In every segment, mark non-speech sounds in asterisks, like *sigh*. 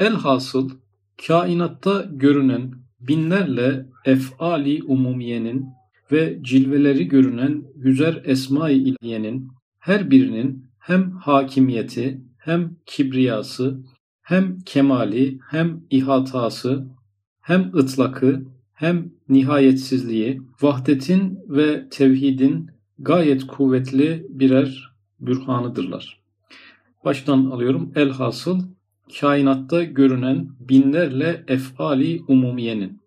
Elhasıl kainatta görünen binlerle efali umumiyenin ve cilveleri görünen güzel esma-i ilhiyenin her birinin hem hakimiyeti hem kibriyası hem kemali hem ihatası hem ıtlakı hem nihayetsizliği, vahdetin ve tevhidin gayet kuvvetli birer bürhanıdırlar. Baştan alıyorum. Elhasıl kainatta görünen binlerle efali umumiyenin.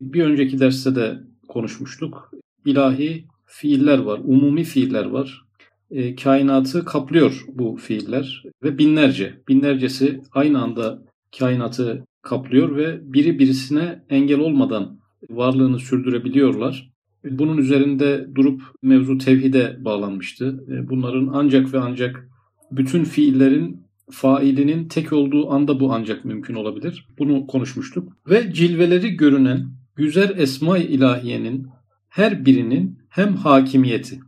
Bir önceki derste de konuşmuştuk. İlahi fiiller var, umumi fiiller var. E, kainatı kaplıyor bu fiiller ve binlerce, binlercesi aynı anda kainatı kaplıyor ve biri birisine engel olmadan varlığını sürdürebiliyorlar. Bunun üzerinde durup mevzu tevhide bağlanmıştı. E, bunların ancak ve ancak bütün fiillerin failinin tek olduğu anda bu ancak mümkün olabilir. Bunu konuşmuştuk. Ve cilveleri görünen güzel esma-i ilahiyenin her birinin hem hakimiyeti.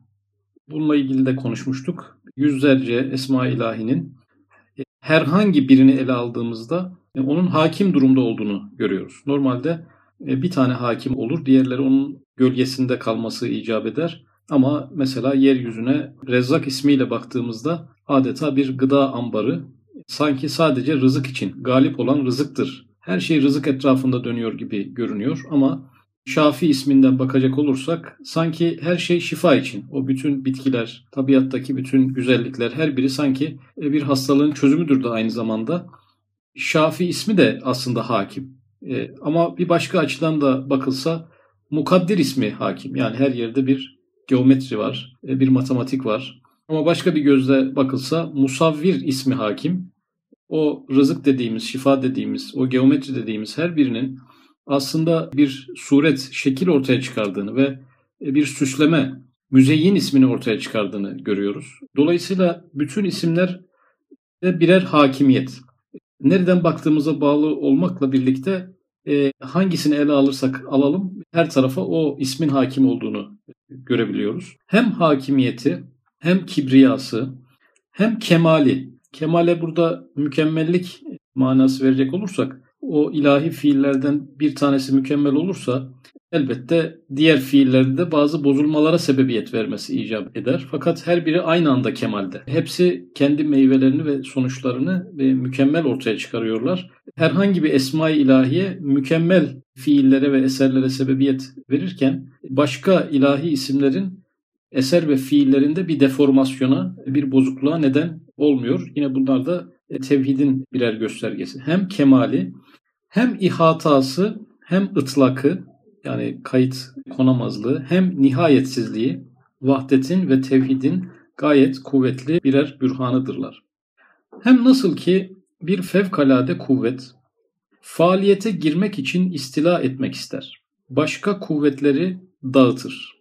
Bununla ilgili de konuşmuştuk. Yüzlerce esma-i ilahinin e, herhangi birini ele aldığımızda e, onun hakim durumda olduğunu görüyoruz. Normalde e, bir tane hakim olur, diğerleri onun gölgesinde kalması icap eder. Ama mesela yeryüzüne Rezzak ismiyle baktığımızda adeta bir gıda ambarı, sanki sadece rızık için galip olan rızıktır. Her şey rızık etrafında dönüyor gibi görünüyor ama Şafi isminden bakacak olursak sanki her şey şifa için. O bütün bitkiler, tabiattaki bütün güzellikler her biri sanki e, bir hastalığın çözümüdür de aynı zamanda. Şafi ismi de aslında hakim. E, ama bir başka açıdan da bakılsa mukaddir ismi hakim. Yani her yerde bir geometri var, e, bir matematik var. Ama başka bir gözle bakılsa musavvir ismi hakim. O rızık dediğimiz, şifa dediğimiz, o geometri dediğimiz her birinin aslında bir suret, şekil ortaya çıkardığını ve bir süsleme, müzeyyin ismini ortaya çıkardığını görüyoruz. Dolayısıyla bütün isimler de birer hakimiyet. Nereden baktığımıza bağlı olmakla birlikte e, hangisini ele alırsak alalım her tarafa o ismin hakim olduğunu görebiliyoruz. Hem hakimiyeti hem kibriyası hem kemali. Kemale burada mükemmellik manası verecek olursak o ilahi fiillerden bir tanesi mükemmel olursa elbette diğer fiillerde de bazı bozulmalara sebebiyet vermesi icap eder. Fakat her biri aynı anda kemalde. Hepsi kendi meyvelerini ve sonuçlarını ve mükemmel ortaya çıkarıyorlar. Herhangi bir esma-i ilahiye mükemmel fiillere ve eserlere sebebiyet verirken başka ilahi isimlerin eser ve fiillerinde bir deformasyona, bir bozukluğa neden olmuyor. Yine bunlar da tevhidin birer göstergesi. Hem kemali hem ihatası hem ıtlakı yani kayıt konamazlığı hem nihayetsizliği vahdetin ve tevhidin gayet kuvvetli birer bürhanıdırlar. Hem nasıl ki bir fevkalade kuvvet faaliyete girmek için istila etmek ister. Başka kuvvetleri dağıtır.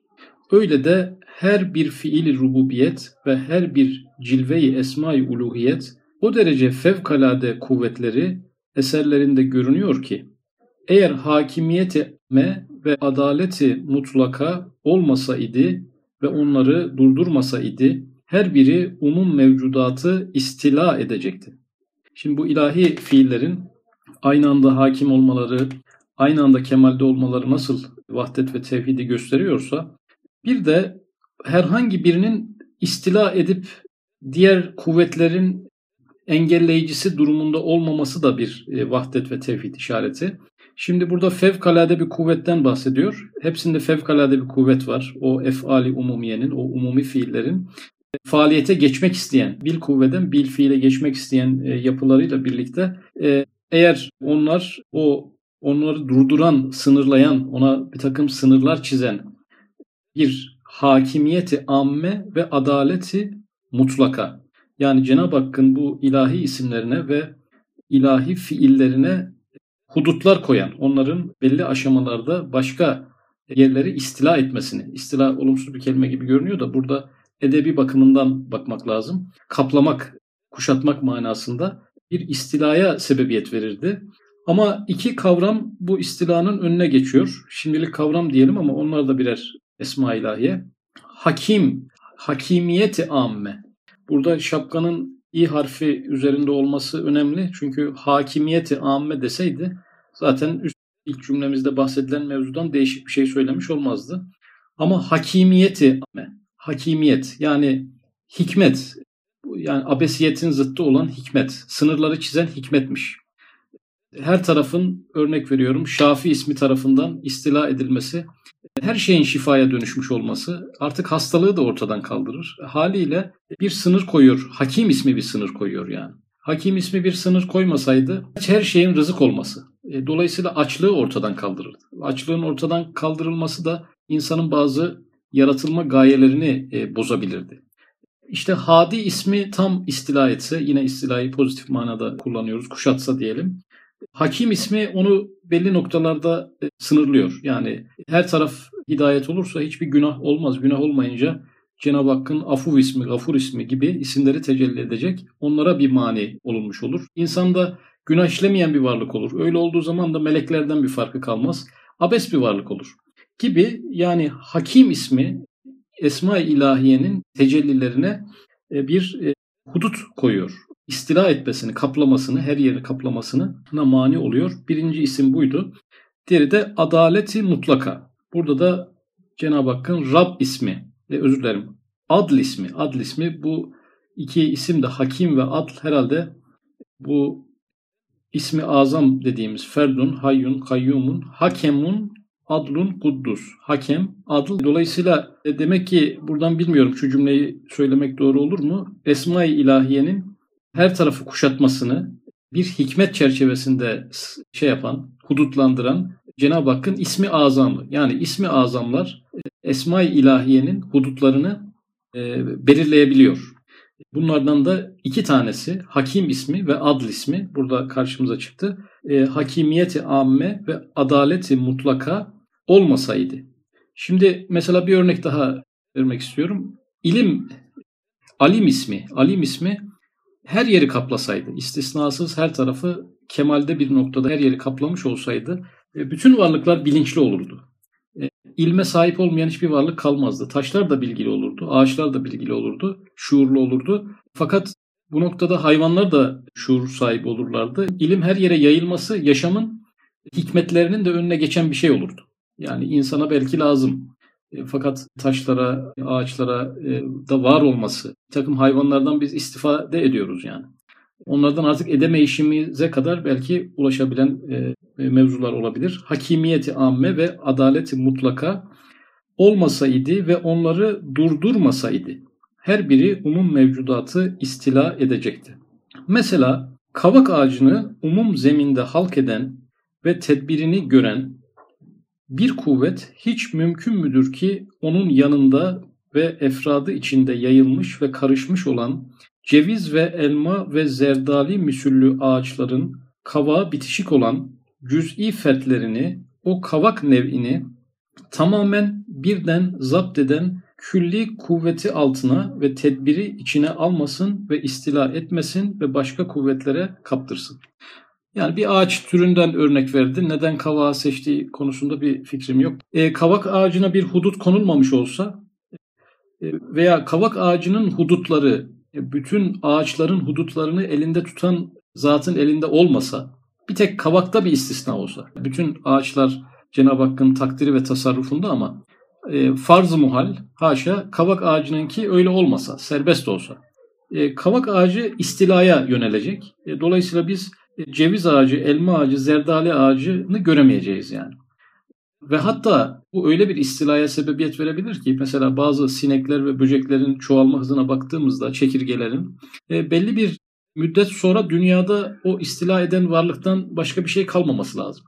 Öyle de her bir fiil rububiyet ve her bir cilve-i esma-i uluhiyet o derece fevkalade kuvvetleri eserlerinde görünüyor ki eğer hakimiyeti me ve adaleti mutlaka olmasa idi ve onları durdurmasa idi her biri umum mevcudatı istila edecekti. Şimdi bu ilahi fiillerin aynı anda hakim olmaları, aynı anda kemalde olmaları nasıl vahdet ve tevhidi gösteriyorsa bir de herhangi birinin istila edip diğer kuvvetlerin engelleyicisi durumunda olmaması da bir e, vahdet ve tevhid işareti. Şimdi burada fevkalade bir kuvvetten bahsediyor. Hepsinde fevkalade bir kuvvet var. O efali umumiyenin, o umumi fiillerin faaliyete geçmek isteyen, bil kuvveden bil fiile geçmek isteyen e, yapılarıyla birlikte e, eğer onlar o onları durduran, sınırlayan, ona bir takım sınırlar çizen bir hakimiyeti amme ve adaleti mutlaka yani Cenab-ı Hakk'ın bu ilahi isimlerine ve ilahi fiillerine hudutlar koyan, onların belli aşamalarda başka yerleri istila etmesini, istila olumsuz bir kelime gibi görünüyor da burada edebi bakımından bakmak lazım. Kaplamak, kuşatmak manasında bir istilaya sebebiyet verirdi. Ama iki kavram bu istilanın önüne geçiyor. Şimdilik kavram diyelim ama onlar da birer esma ilahiye. Hakim, hakimiyeti amme. Burada şapkanın i harfi üzerinde olması önemli. Çünkü hakimiyeti amme deseydi zaten üst ilk cümlemizde bahsedilen mevzudan değişik bir şey söylemiş olmazdı. Ama hakimiyeti hakimiyet yani hikmet yani abesiyetin zıttı olan hikmet, sınırları çizen hikmetmiş. Her tarafın örnek veriyorum Şafi ismi tarafından istila edilmesi, her şeyin şifaya dönüşmüş olması artık hastalığı da ortadan kaldırır. Haliyle bir sınır koyuyor. Hakim ismi bir sınır koyuyor yani. Hakim ismi bir sınır koymasaydı her şeyin rızık olması. E, dolayısıyla açlığı ortadan kaldırırdı. Açlığın ortadan kaldırılması da insanın bazı yaratılma gayelerini e, bozabilirdi. İşte Hadi ismi tam istila etse, yine istilayı pozitif manada kullanıyoruz, kuşatsa diyelim. Hakim ismi onu belli noktalarda e, sınırlıyor. Yani her taraf hidayet olursa hiçbir günah olmaz. Günah olmayınca Cenab-ı Hakk'ın Afuv ismi, Gafur ismi gibi isimleri tecelli edecek. Onlara bir mani olunmuş olur. İnsanda günah işlemeyen bir varlık olur. Öyle olduğu zaman da meleklerden bir farkı kalmaz. Abes bir varlık olur. Gibi yani Hakim ismi Esma-i İlahiye'nin tecellilerine e, bir e, hudut koyuyor. İstila etmesini, kaplamasını, her yeri kaplamasına mani oluyor. Birinci isim buydu. Diğeri de adaleti mutlaka. Burada da Cenab-ı Hakk'ın Rab ismi, e, özür dilerim, Adl ismi. Adl ismi bu iki isim de Hakim ve Adl herhalde bu ismi azam dediğimiz Ferdun, Hayyun, Kayyumun, Hakemun, Adlun, Kuddus. Hakem, adl. Dolayısıyla e, demek ki buradan bilmiyorum şu cümleyi söylemek doğru olur mu? Esma-i İlahiye'nin her tarafı kuşatmasını bir hikmet çerçevesinde şey yapan, hudutlandıran Cenab-ı Hakk'ın ismi azamı. Yani ismi azamlar e, Esma-i İlahiye'nin hudutlarını e, belirleyebiliyor. Bunlardan da iki tanesi Hakim ismi ve Adl ismi burada karşımıza çıktı. E, hakimiyeti amme ve adaleti mutlaka olmasaydı. Şimdi mesela bir örnek daha vermek istiyorum. İlim, alim ismi, alim ismi her yeri kaplasaydı, istisnasız her tarafı kemalde bir noktada her yeri kaplamış olsaydı e, bütün varlıklar bilinçli olurdu. E, ilme sahip olmayan hiçbir varlık kalmazdı. Taşlar da bilgili olurdu, ağaçlar da bilgili olurdu, şuurlu olurdu. Fakat bu noktada hayvanlar da şuur sahibi olurlardı. İlim her yere yayılması yaşamın hikmetlerinin de önüne geçen bir şey olurdu. Yani insana belki lazım. E, fakat taşlara, ağaçlara e, da var olması, bir takım hayvanlardan biz istifade ediyoruz yani. Onlardan artık edemeyişimize kadar belki ulaşabilen e, mevzular olabilir. Hakimiyeti amme ve adaleti mutlaka olmasaydı ve onları durdurmasaydı her biri umum mevcudatı istila edecekti. Mesela kavak ağacını umum zeminde halk eden ve tedbirini gören bir kuvvet hiç mümkün müdür ki onun yanında ve efradı içinde yayılmış ve karışmış olan ceviz ve elma ve zerdali müsüllü ağaçların kavağa bitişik olan cüz'i fertlerini, o kavak nev'ini tamamen birden zapt eden külli kuvveti altına ve tedbiri içine almasın ve istila etmesin ve başka kuvvetlere kaptırsın. Yani bir ağaç türünden örnek verdi. Neden kavağı seçtiği konusunda bir fikrim yok. E, kavak ağacına bir hudut konulmamış olsa e, veya kavak ağacının hudutları e, bütün ağaçların hudutlarını elinde tutan zatın elinde olmasa bir tek kavakta bir istisna olsa bütün ağaçlar Cenab-ı Hakk'ın takdiri ve tasarrufunda ama e, farz-ı muhal haşa kavak ağacınınki öyle olmasa serbest olsa e, kavak ağacı istilaya yönelecek. E, dolayısıyla biz ceviz ağacı, elma ağacı, zerdali ağacını göremeyeceğiz yani. Ve hatta bu öyle bir istilaya sebebiyet verebilir ki mesela bazı sinekler ve böceklerin çoğalma hızına baktığımızda çekirgelerin e, belli bir müddet sonra dünyada o istila eden varlıktan başka bir şey kalmaması lazım.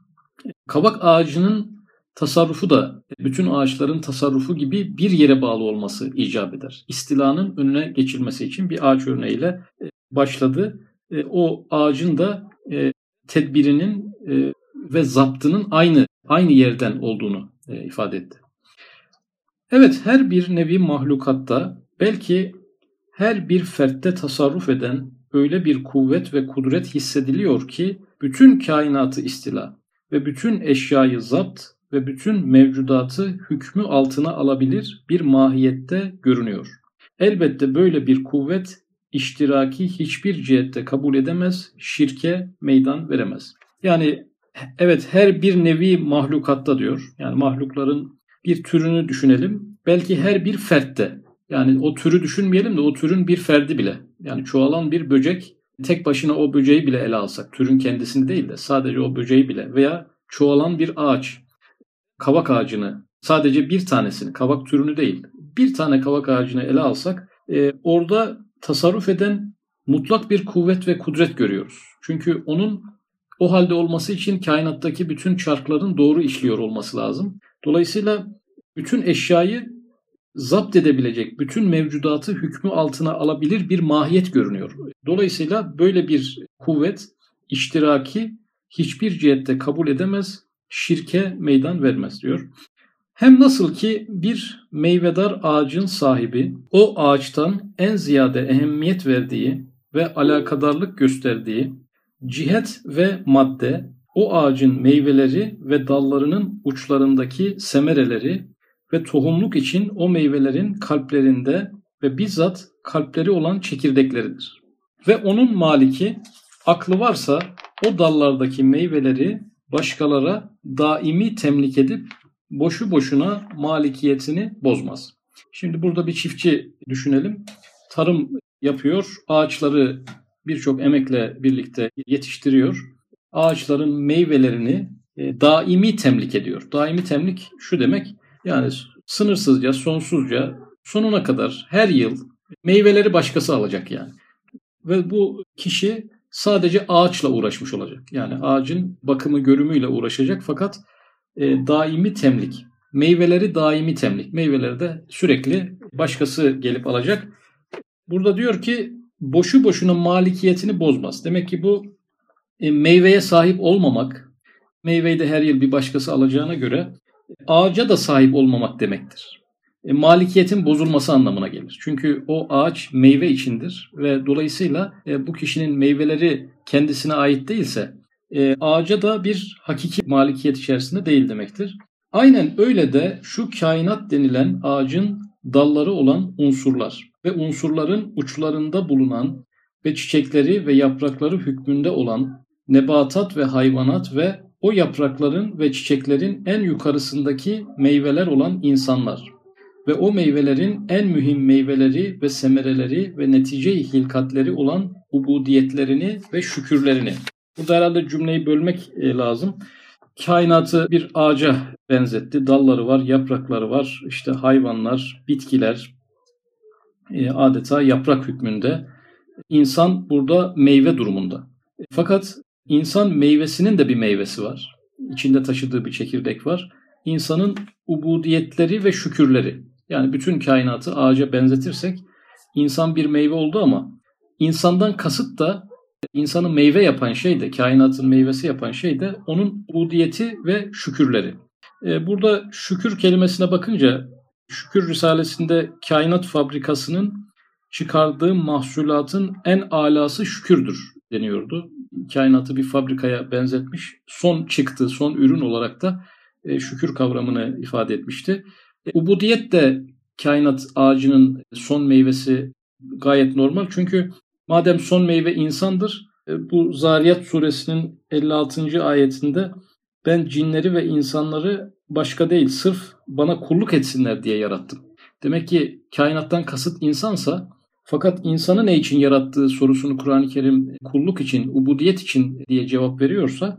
Kavak ağacının tasarrufu da bütün ağaçların tasarrufu gibi bir yere bağlı olması icap eder. İstilanın önüne geçilmesi için bir ağaç örneğiyle e, başladı. E, o ağacın da e, tedbirinin e, ve zaptının aynı aynı yerden olduğunu e, ifade etti. Evet her bir nevi mahlukatta belki her bir fertte tasarruf eden öyle bir kuvvet ve kudret hissediliyor ki bütün kainatı istila ve bütün eşyayı zapt ve bütün mevcudatı hükmü altına alabilir bir mahiyette görünüyor. Elbette böyle bir kuvvet iştiraki hiçbir cihette kabul edemez, şirke meydan veremez. Yani evet her bir nevi mahlukatta diyor. Yani mahlukların bir türünü düşünelim. Belki her bir fertte. Yani o türü düşünmeyelim de o türün bir ferdi bile. Yani çoğalan bir böcek tek başına o böceği bile ele alsak, türün kendisini değil de sadece o böceği bile veya çoğalan bir ağaç, kavak ağacını sadece bir tanesini, kavak türünü değil, bir tane kavak ağacını ele alsak e, orada tasarruf eden mutlak bir kuvvet ve kudret görüyoruz. Çünkü onun o halde olması için kainattaki bütün çarkların doğru işliyor olması lazım. Dolayısıyla bütün eşyayı zapt edebilecek, bütün mevcudatı hükmü altına alabilir bir mahiyet görünüyor. Dolayısıyla böyle bir kuvvet iştiraki hiçbir cihette kabul edemez, şirke meydan vermez diyor. Hem nasıl ki bir meyvedar ağacın sahibi o ağaçtan en ziyade ehemmiyet verdiği ve alakadarlık gösterdiği cihet ve madde o ağacın meyveleri ve dallarının uçlarındaki semereleri ve tohumluk için o meyvelerin kalplerinde ve bizzat kalpleri olan çekirdekleridir. Ve onun maliki aklı varsa o dallardaki meyveleri başkalara daimi temlik edip boşu boşuna malikiyetini bozmaz. Şimdi burada bir çiftçi düşünelim. Tarım yapıyor, ağaçları birçok emekle birlikte yetiştiriyor. Ağaçların meyvelerini e, daimi temlik ediyor. Daimi temlik şu demek, yani sınırsızca, sonsuzca, sonuna kadar her yıl meyveleri başkası alacak yani. Ve bu kişi sadece ağaçla uğraşmış olacak. Yani ağacın bakımı, görümüyle uğraşacak fakat e, daimi temlik. Meyveleri daimi temlik. Meyveleri de sürekli başkası gelip alacak. Burada diyor ki boşu boşuna malikiyetini bozmaz. Demek ki bu e, meyveye sahip olmamak, meyveyi de her yıl bir başkası alacağına göre ağaca da sahip olmamak demektir. E, malikiyetin bozulması anlamına gelir. Çünkü o ağaç meyve içindir ve dolayısıyla e, bu kişinin meyveleri kendisine ait değilse e, ağaca da bir hakiki malikiyet içerisinde değil demektir. Aynen öyle de şu kainat denilen ağacın dalları olan unsurlar ve unsurların uçlarında bulunan ve çiçekleri ve yaprakları hükmünde olan nebatat ve hayvanat ve o yaprakların ve çiçeklerin en yukarısındaki meyveler olan insanlar ve o meyvelerin en mühim meyveleri ve semereleri ve netice-i hilkatleri olan ubudiyetlerini ve şükürlerini Burada herhalde cümleyi bölmek e, lazım. Kainatı bir ağaca benzetti. Dalları var, yaprakları var, işte hayvanlar, bitkiler e, adeta yaprak hükmünde. İnsan burada meyve durumunda. Fakat insan meyvesinin de bir meyvesi var. İçinde taşıdığı bir çekirdek var. İnsanın ubudiyetleri ve şükürleri. Yani bütün kainatı ağaca benzetirsek insan bir meyve oldu ama insandan kasıt da insanı meyve yapan şey de, kainatın meyvesi yapan şey de onun udiyeti ve şükürleri. E, burada şükür kelimesine bakınca Şükür Risalesi'nde kainat fabrikasının çıkardığı mahsulatın en alası şükürdür deniyordu. Kainatı bir fabrikaya benzetmiş. Son çıktı, son ürün olarak da e, şükür kavramını ifade etmişti. E, ubudiyet de kainat ağacının son meyvesi gayet normal. Çünkü Madem son meyve insandır, e, bu Zariyat suresinin 56. ayetinde ben cinleri ve insanları başka değil sırf bana kulluk etsinler diye yarattım. Demek ki kainattan kasıt insansa fakat insanı ne için yarattığı sorusunu Kur'an-ı Kerim kulluk için, ubudiyet için diye cevap veriyorsa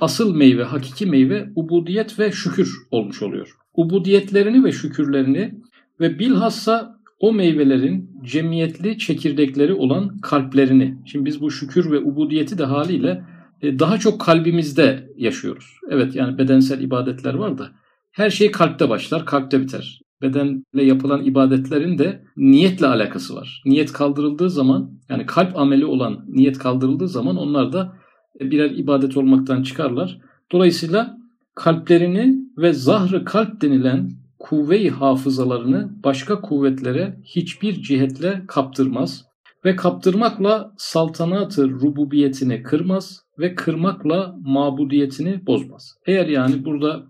asıl meyve, hakiki meyve ubudiyet ve şükür olmuş oluyor. Ubudiyetlerini ve şükürlerini ve bilhassa o meyvelerin cemiyetli çekirdekleri olan kalplerini. Şimdi biz bu şükür ve ubudiyeti de haliyle e, daha çok kalbimizde yaşıyoruz. Evet yani bedensel ibadetler var da her şey kalpte başlar, kalpte biter. Bedenle yapılan ibadetlerin de niyetle alakası var. Niyet kaldırıldığı zaman yani kalp ameli olan niyet kaldırıldığı zaman onlar da birer ibadet olmaktan çıkarlar. Dolayısıyla kalplerini ve zahrı kalp denilen kuvve-i hafızalarını başka kuvvetlere hiçbir cihetle kaptırmaz ve kaptırmakla saltanatı rububiyetini kırmaz ve kırmakla mabudiyetini bozmaz. Eğer yani burada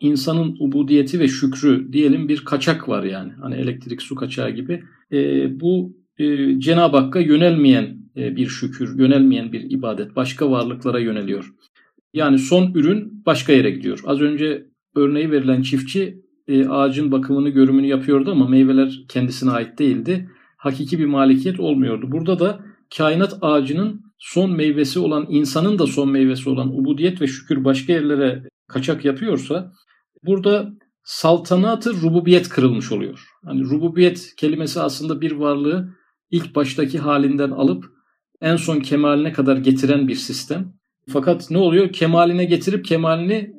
insanın ubudiyeti ve şükrü diyelim bir kaçak var yani hani elektrik su kaçağı gibi e, bu e, Cenab-ı Hakk'a yönelmeyen e, bir şükür, yönelmeyen bir ibadet, başka varlıklara yöneliyor. Yani son ürün başka yere gidiyor. Az önce örneği verilen çiftçi e, ağacın bakımını, görümünü yapıyordu ama meyveler kendisine ait değildi. Hakiki bir malikiyet olmuyordu. Burada da kainat ağacının son meyvesi olan, insanın da son meyvesi olan ubudiyet ve şükür başka yerlere kaçak yapıyorsa burada saltanatı rububiyet kırılmış oluyor. Hani rububiyet kelimesi aslında bir varlığı ilk baştaki halinden alıp en son kemaline kadar getiren bir sistem. Fakat ne oluyor? Kemaline getirip kemalini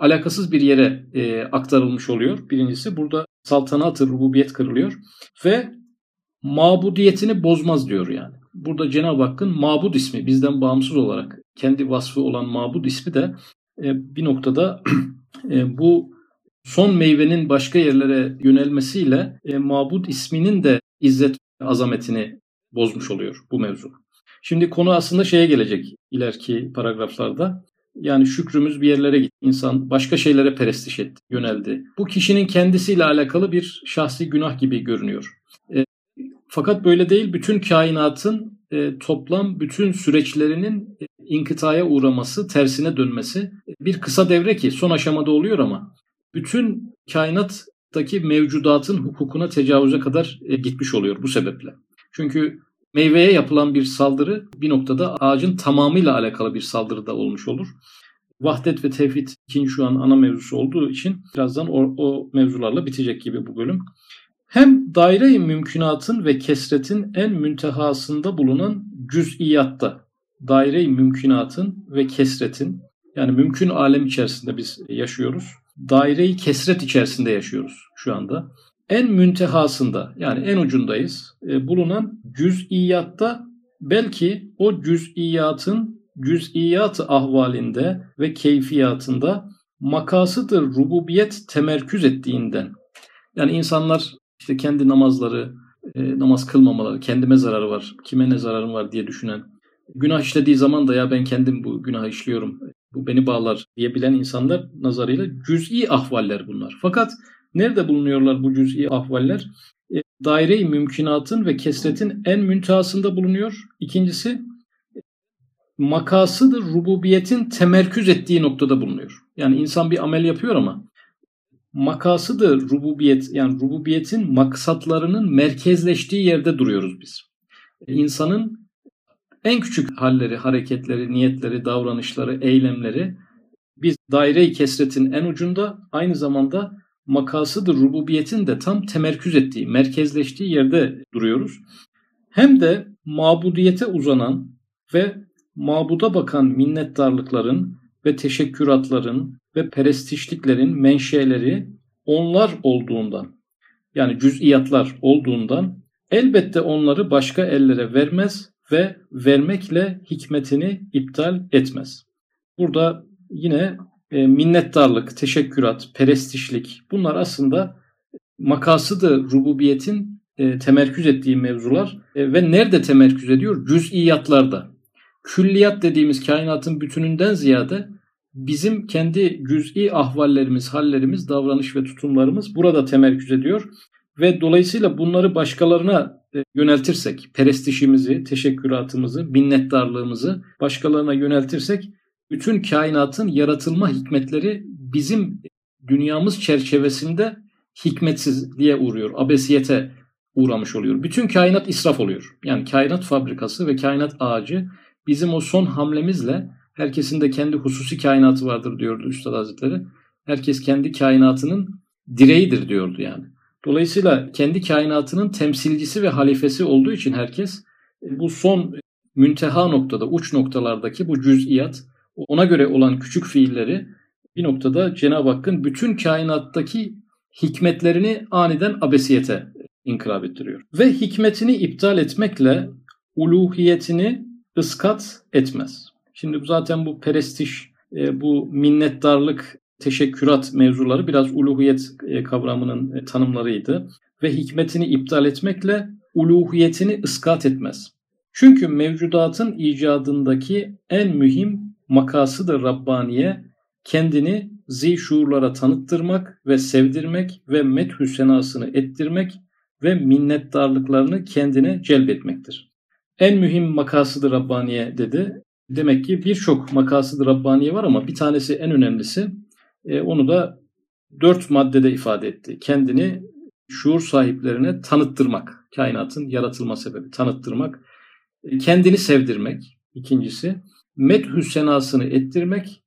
alakasız bir yere e, aktarılmış oluyor. Birincisi burada saltanatı rububiyet kırılıyor ve mabudiyetini bozmaz diyor yani. Burada Cenab-ı Hakk'ın mabud ismi bizden bağımsız olarak kendi vasfı olan mabud ismi de e, bir noktada *clears throat* e, bu son meyvenin başka yerlere yönelmesiyle e, mabud isminin de izzet azametini bozmuş oluyor bu mevzu. Şimdi konu aslında şeye gelecek ileriki paragraflarda. Yani şükrümüz bir yerlere gitti. İnsan başka şeylere perestiş etti, yöneldi. Bu kişinin kendisiyle alakalı bir şahsi günah gibi görünüyor. E, fakat böyle değil. Bütün kainatın e, toplam bütün süreçlerinin e, inkıtaya uğraması, tersine dönmesi bir kısa devre ki son aşamada oluyor ama bütün kainattaki mevcudatın hukukuna tecavüze kadar e, gitmiş oluyor bu sebeple. Çünkü meyveye yapılan bir saldırı bir noktada ağacın tamamıyla alakalı bir saldırı da olmuş olur. Vahdet ve tevhid ikinci şu an ana mevzusu olduğu için birazdan o, o mevzularla bitecek gibi bu bölüm. Hem daire-i mümkünatın ve kesretin en müntehasında bulunan cüz'iyatta, daire-i mümkünatın ve kesretin yani mümkün alem içerisinde biz yaşıyoruz. Daire-i kesret içerisinde yaşıyoruz şu anda en müntehasında yani en ucundayız e, bulunan cüz'iyatta belki o cüz'iyatın cüz'iyat ahvalinde ve keyfiyatında makasıdır rububiyet temerküz ettiğinden. Yani insanlar işte kendi namazları, e, namaz kılmamaları, kendime zararı var, kime ne zararım var diye düşünen, günah işlediği zaman da ya ben kendim bu günah işliyorum, bu beni bağlar diyebilen insanlar nazarıyla cüz'i ahvaller bunlar. Fakat Nerede bulunuyorlar bu cüz'i ahvaller? E, daire-i mümkünatın ve kesretin en müntehasında bulunuyor. İkincisi makasıdır rububiyetin temerküz ettiği noktada bulunuyor. Yani insan bir amel yapıyor ama makasıdır rububiyet yani rububiyetin maksatlarının merkezleştiği yerde duruyoruz biz. E, insanın en küçük halleri, hareketleri, niyetleri, davranışları, eylemleri biz daire-i kesretin en ucunda aynı zamanda makasıdır rububiyetin de tam temerküz ettiği, merkezleştiği yerde duruyoruz. Hem de mabudiyete uzanan ve mabuda bakan minnettarlıkların ve teşekküratların ve perestişliklerin menşeleri onlar olduğundan yani cüz'iyatlar olduğundan elbette onları başka ellere vermez ve vermekle hikmetini iptal etmez. Burada yine e, minnettarlık, teşekkürat, perestişlik bunlar aslında makasıdır rububiyetin e, temerküz ettiği mevzular e, ve nerede temerküz ediyor? Cüz'iyatlarda. Külliyat dediğimiz kainatın bütününden ziyade bizim kendi cüz'i ahvallerimiz, hallerimiz, davranış ve tutumlarımız burada temerküz ediyor ve dolayısıyla bunları başkalarına e, yöneltirsek, perestişimizi, teşekküratımızı, minnettarlığımızı başkalarına yöneltirsek bütün kainatın yaratılma hikmetleri bizim dünyamız çerçevesinde hikmetsizliğe uğruyor, abesiyete uğramış oluyor. Bütün kainat israf oluyor. Yani kainat fabrikası ve kainat ağacı bizim o son hamlemizle herkesin de kendi hususi kainatı vardır diyordu Üstad Hazretleri. Herkes kendi kainatının direğidir diyordu yani. Dolayısıyla kendi kainatının temsilcisi ve halifesi olduğu için herkes bu son münteha noktada, uç noktalardaki bu cüz'iyat ona göre olan küçük fiilleri bir noktada Cenab-ı Hakk'ın bütün kainattaki hikmetlerini aniden abesiyete inkılap ettiriyor. Ve hikmetini iptal etmekle uluhiyetini ıskat etmez. Şimdi zaten bu perestiş, e, bu minnettarlık, teşekkürat mevzuları biraz uluhiyet e, kavramının e, tanımlarıydı. Ve hikmetini iptal etmekle uluhiyetini ıskat etmez. Çünkü mevcudatın icadındaki en mühim makasıdır Rabbaniye kendini zi şuurlara tanıttırmak ve sevdirmek ve methü senasını ettirmek ve minnettarlıklarını kendine celbetmektir. En mühim makasıdır Rabbaniye dedi. Demek ki birçok makasıdır Rabbaniye var ama bir tanesi en önemlisi. E, onu da dört maddede ifade etti. Kendini şuur sahiplerine tanıttırmak. Kainatın yaratılma sebebi tanıttırmak. Kendini sevdirmek. ikincisi medhü senasını ettirmek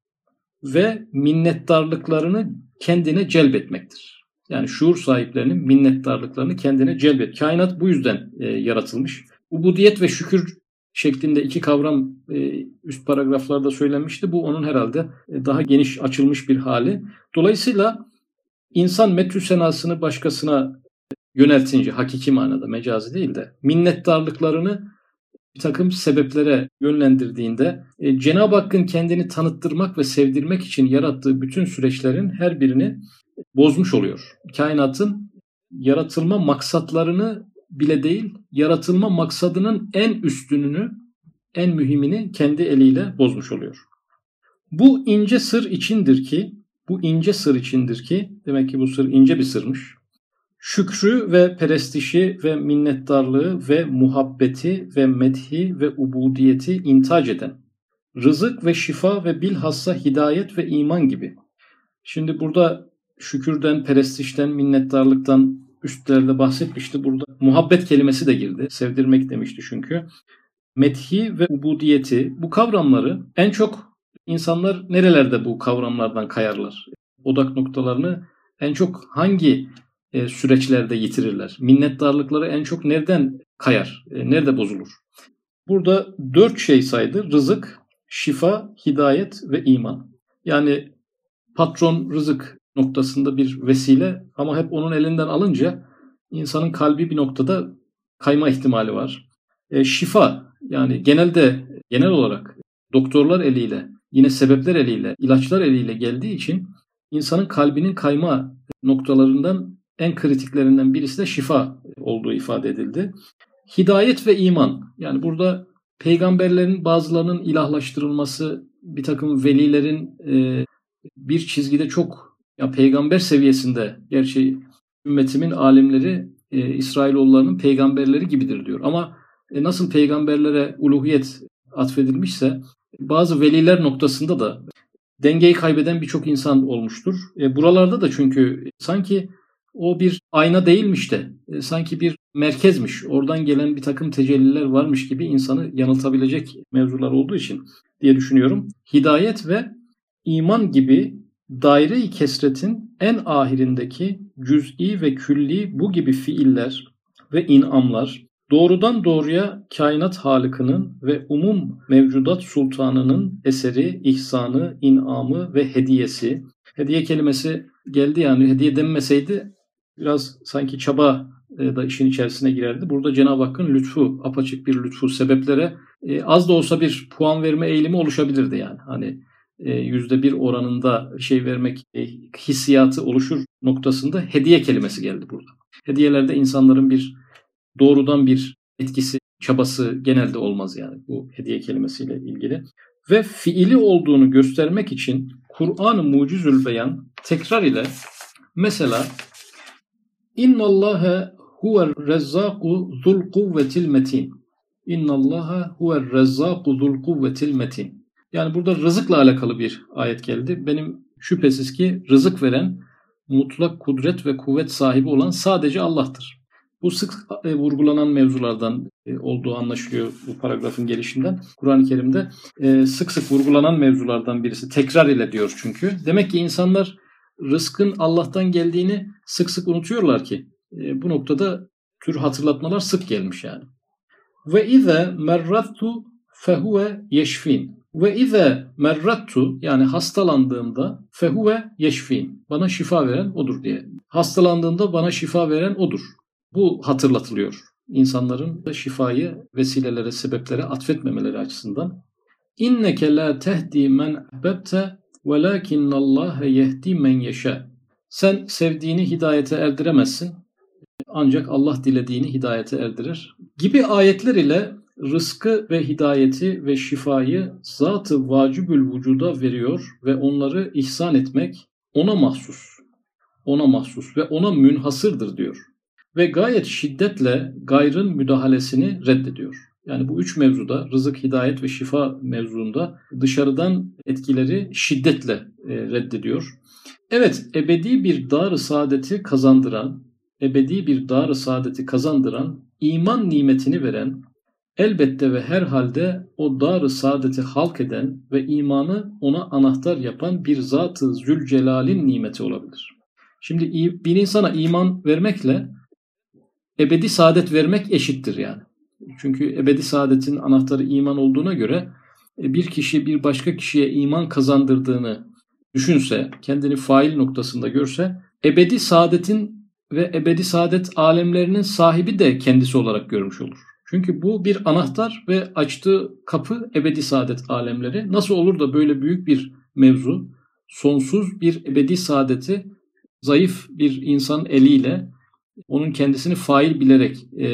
ve minnettarlıklarını kendine celbetmektir. Yani şuur sahiplerinin minnettarlıklarını kendine celbet. Kainat bu yüzden e, yaratılmış. Ubudiyet ve şükür şeklinde iki kavram e, üst paragraflarda söylenmişti. Bu onun herhalde e, daha geniş açılmış bir hali. Dolayısıyla insan metrü senasını başkasına yöneltince hakiki manada mecazi değil de minnettarlıklarını bir takım sebeplere yönlendirdiğinde e, Cenab-ı Hakk'ın kendini tanıttırmak ve sevdirmek için yarattığı bütün süreçlerin her birini bozmuş oluyor. Kainatın yaratılma maksatlarını bile değil, yaratılma maksadının en üstününü, en mühimini kendi eliyle bozmuş oluyor. Bu ince sır içindir ki, bu ince sır içindir ki, demek ki bu sır ince bir sırmış şükrü ve perestişi ve minnettarlığı ve muhabbeti ve medhi ve ubudiyeti intac eden, rızık ve şifa ve bilhassa hidayet ve iman gibi. Şimdi burada şükürden, perestişten, minnettarlıktan üstlerde bahsetmişti. Burada muhabbet kelimesi de girdi. Sevdirmek demişti çünkü. Medhi ve ubudiyeti bu kavramları en çok insanlar nerelerde bu kavramlardan kayarlar? Odak noktalarını en çok hangi e, süreçlerde yitirirler. Minnettarlıkları en çok nereden kayar, e, nerede bozulur? Burada dört şey saydı. Rızık, şifa, hidayet ve iman. Yani patron rızık noktasında bir vesile ama hep onun elinden alınca insanın kalbi bir noktada kayma ihtimali var. E, şifa yani genelde genel olarak doktorlar eliyle yine sebepler eliyle ilaçlar eliyle geldiği için insanın kalbinin kayma noktalarından en kritiklerinden birisi de şifa olduğu ifade edildi. Hidayet ve iman. Yani burada peygamberlerin bazılarının ilahlaştırılması, bir takım velilerin e, bir çizgide çok ya peygamber seviyesinde gerçi ümmetimin alimleri e, İsrailoğullarının peygamberleri gibidir diyor. Ama e, nasıl peygamberlere uluhiyet atfedilmişse bazı veliler noktasında da dengeyi kaybeden birçok insan olmuştur. E, buralarda da çünkü sanki o bir ayna değilmiş de e, sanki bir merkezmiş. Oradan gelen bir takım tecelliler varmış gibi insanı yanıltabilecek mevzular olduğu için diye düşünüyorum. Hidayet ve iman gibi daire-i kesretin en ahirindeki cüz'i ve külli bu gibi fiiller ve inamlar doğrudan doğruya kainat halikinin ve umum mevcudat sultanının eseri, ihsanı, inamı ve hediyesi. Hediye kelimesi geldi yani hediye denmeseydi biraz sanki çaba e, da işin içerisine girerdi. Burada Cenab-ı Hakk'ın lütfu, apaçık bir lütfu sebeplere e, az da olsa bir puan verme eğilimi oluşabilirdi yani. Hani e, yüzde bir oranında şey vermek hissiyatı oluşur noktasında hediye kelimesi geldi burada. Hediyelerde insanların bir doğrudan bir etkisi, çabası genelde olmaz yani bu hediye kelimesiyle ilgili. Ve fiili olduğunu göstermek için Kur'an-ı Mucizül Beyan tekrar ile mesela İnna Allaha huvel rezzaku zul kuvvetil metin. İnna Allaha huvel rezzaku zul kuvvetil metin. Yani burada rızıkla alakalı bir ayet geldi. Benim şüphesiz ki rızık veren, mutlak kudret ve kuvvet sahibi olan sadece Allah'tır. Bu sık e, vurgulanan mevzulardan e, olduğu anlaşılıyor bu paragrafın gelişinden. Kur'an-ı Kerim'de e, sık sık vurgulanan mevzulardan birisi. Tekrar ile diyor çünkü. Demek ki insanlar rızkın Allah'tan geldiğini sık sık unutuyorlar ki e, bu noktada tür hatırlatmalar sık gelmiş yani. Ve ize merrattu fehuve yeşfin. Ve ize merrattu yani hastalandığımda fehuve yeşfin. Bana şifa veren odur diye. Hastalandığımda bana şifa veren odur. Bu hatırlatılıyor. İnsanların şifayı vesilelere, sebeplere atfetmemeleri açısından. İnneke la tehdi men ahbebte velakinnallaha yehdi men yeşe. Sen sevdiğini hidayete erdiremezsin. Ancak Allah dilediğini hidayete erdirir. Gibi ayetler ile rızkı ve hidayeti ve şifayı zatı vacibül vücuda veriyor ve onları ihsan etmek ona mahsus. Ona mahsus ve ona münhasırdır diyor. ve gayet şiddetle gayrın müdahalesini reddediyor. Yani bu üç mevzuda rızık, hidayet ve şifa mevzuunda dışarıdan etkileri şiddetle e, reddediyor. Evet, ebedi bir dar saadeti kazandıran, ebedi bir dar saadeti kazandıran, iman nimetini veren, elbette ve herhalde o dar saadeti halk eden ve imanı ona anahtar yapan bir zatı Zülcelal'in nimeti olabilir. Şimdi bir insana iman vermekle ebedi saadet vermek eşittir yani. Çünkü ebedi saadetin anahtarı iman olduğuna göre e, bir kişi bir başka kişiye iman kazandırdığını düşünse, kendini fail noktasında görse, ebedi saadetin ve ebedi saadet alemlerinin sahibi de kendisi olarak görmüş olur. Çünkü bu bir anahtar ve açtığı kapı ebedi saadet alemleri. Nasıl olur da böyle büyük bir mevzu, sonsuz bir ebedi saadeti zayıf bir insan eliyle onun kendisini fail bilerek e,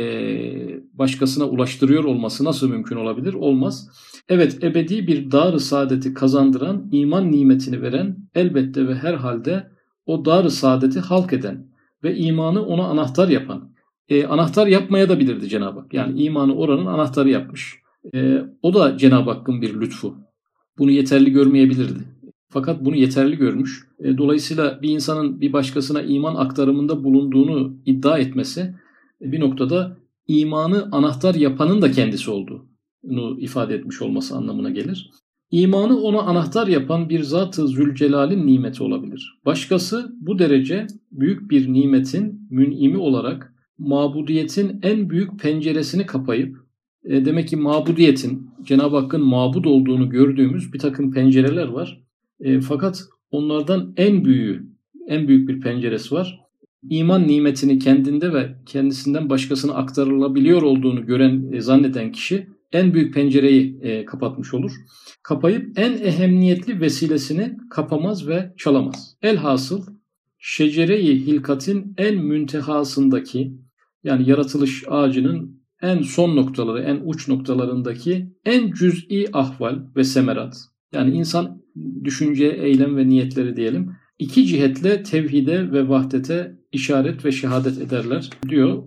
başkasına ulaştırıyor olması nasıl mümkün olabilir? Olmaz. Evet ebedi bir dar saadeti kazandıran, iman nimetini veren, elbette ve herhalde o dar saadeti halk eden ve imanı ona anahtar yapan. E, anahtar yapmaya da bilirdi Cenab-ı Hak. Yani imanı oranın anahtarı yapmış. E, o da Cenab-ı Hakk'ın bir lütfu. Bunu yeterli görmeyebilirdi. Fakat bunu yeterli görmüş. E, dolayısıyla bir insanın bir başkasına iman aktarımında bulunduğunu iddia etmesi e, bir noktada imanı anahtar yapanın da kendisi olduğunu ifade etmiş olması anlamına gelir. İmanı ona anahtar yapan bir zat-ı Zülcelal'in nimeti olabilir. Başkası bu derece büyük bir nimetin münimi olarak mabudiyetin en büyük penceresini kapayıp e, demek ki mabudiyetin Cenab-ı Hakk'ın mabud olduğunu gördüğümüz bir takım pencereler var. E, fakat onlardan en büyüğü, en büyük bir penceresi var. İman nimetini kendinde ve kendisinden başkasına aktarılabiliyor olduğunu gören, e, zanneden kişi en büyük pencereyi e, kapatmış olur. Kapayıp en ehemmiyetli vesilesini kapamaz ve çalamaz. Elhasıl şecere-i hilkatin en müntehasındaki yani yaratılış ağacının en son noktaları, en uç noktalarındaki en cüz'i ahval ve semerat. Yani insan düşünce, eylem ve niyetleri diyelim. iki cihetle tevhide ve vahdete işaret ve şehadet ederler diyor.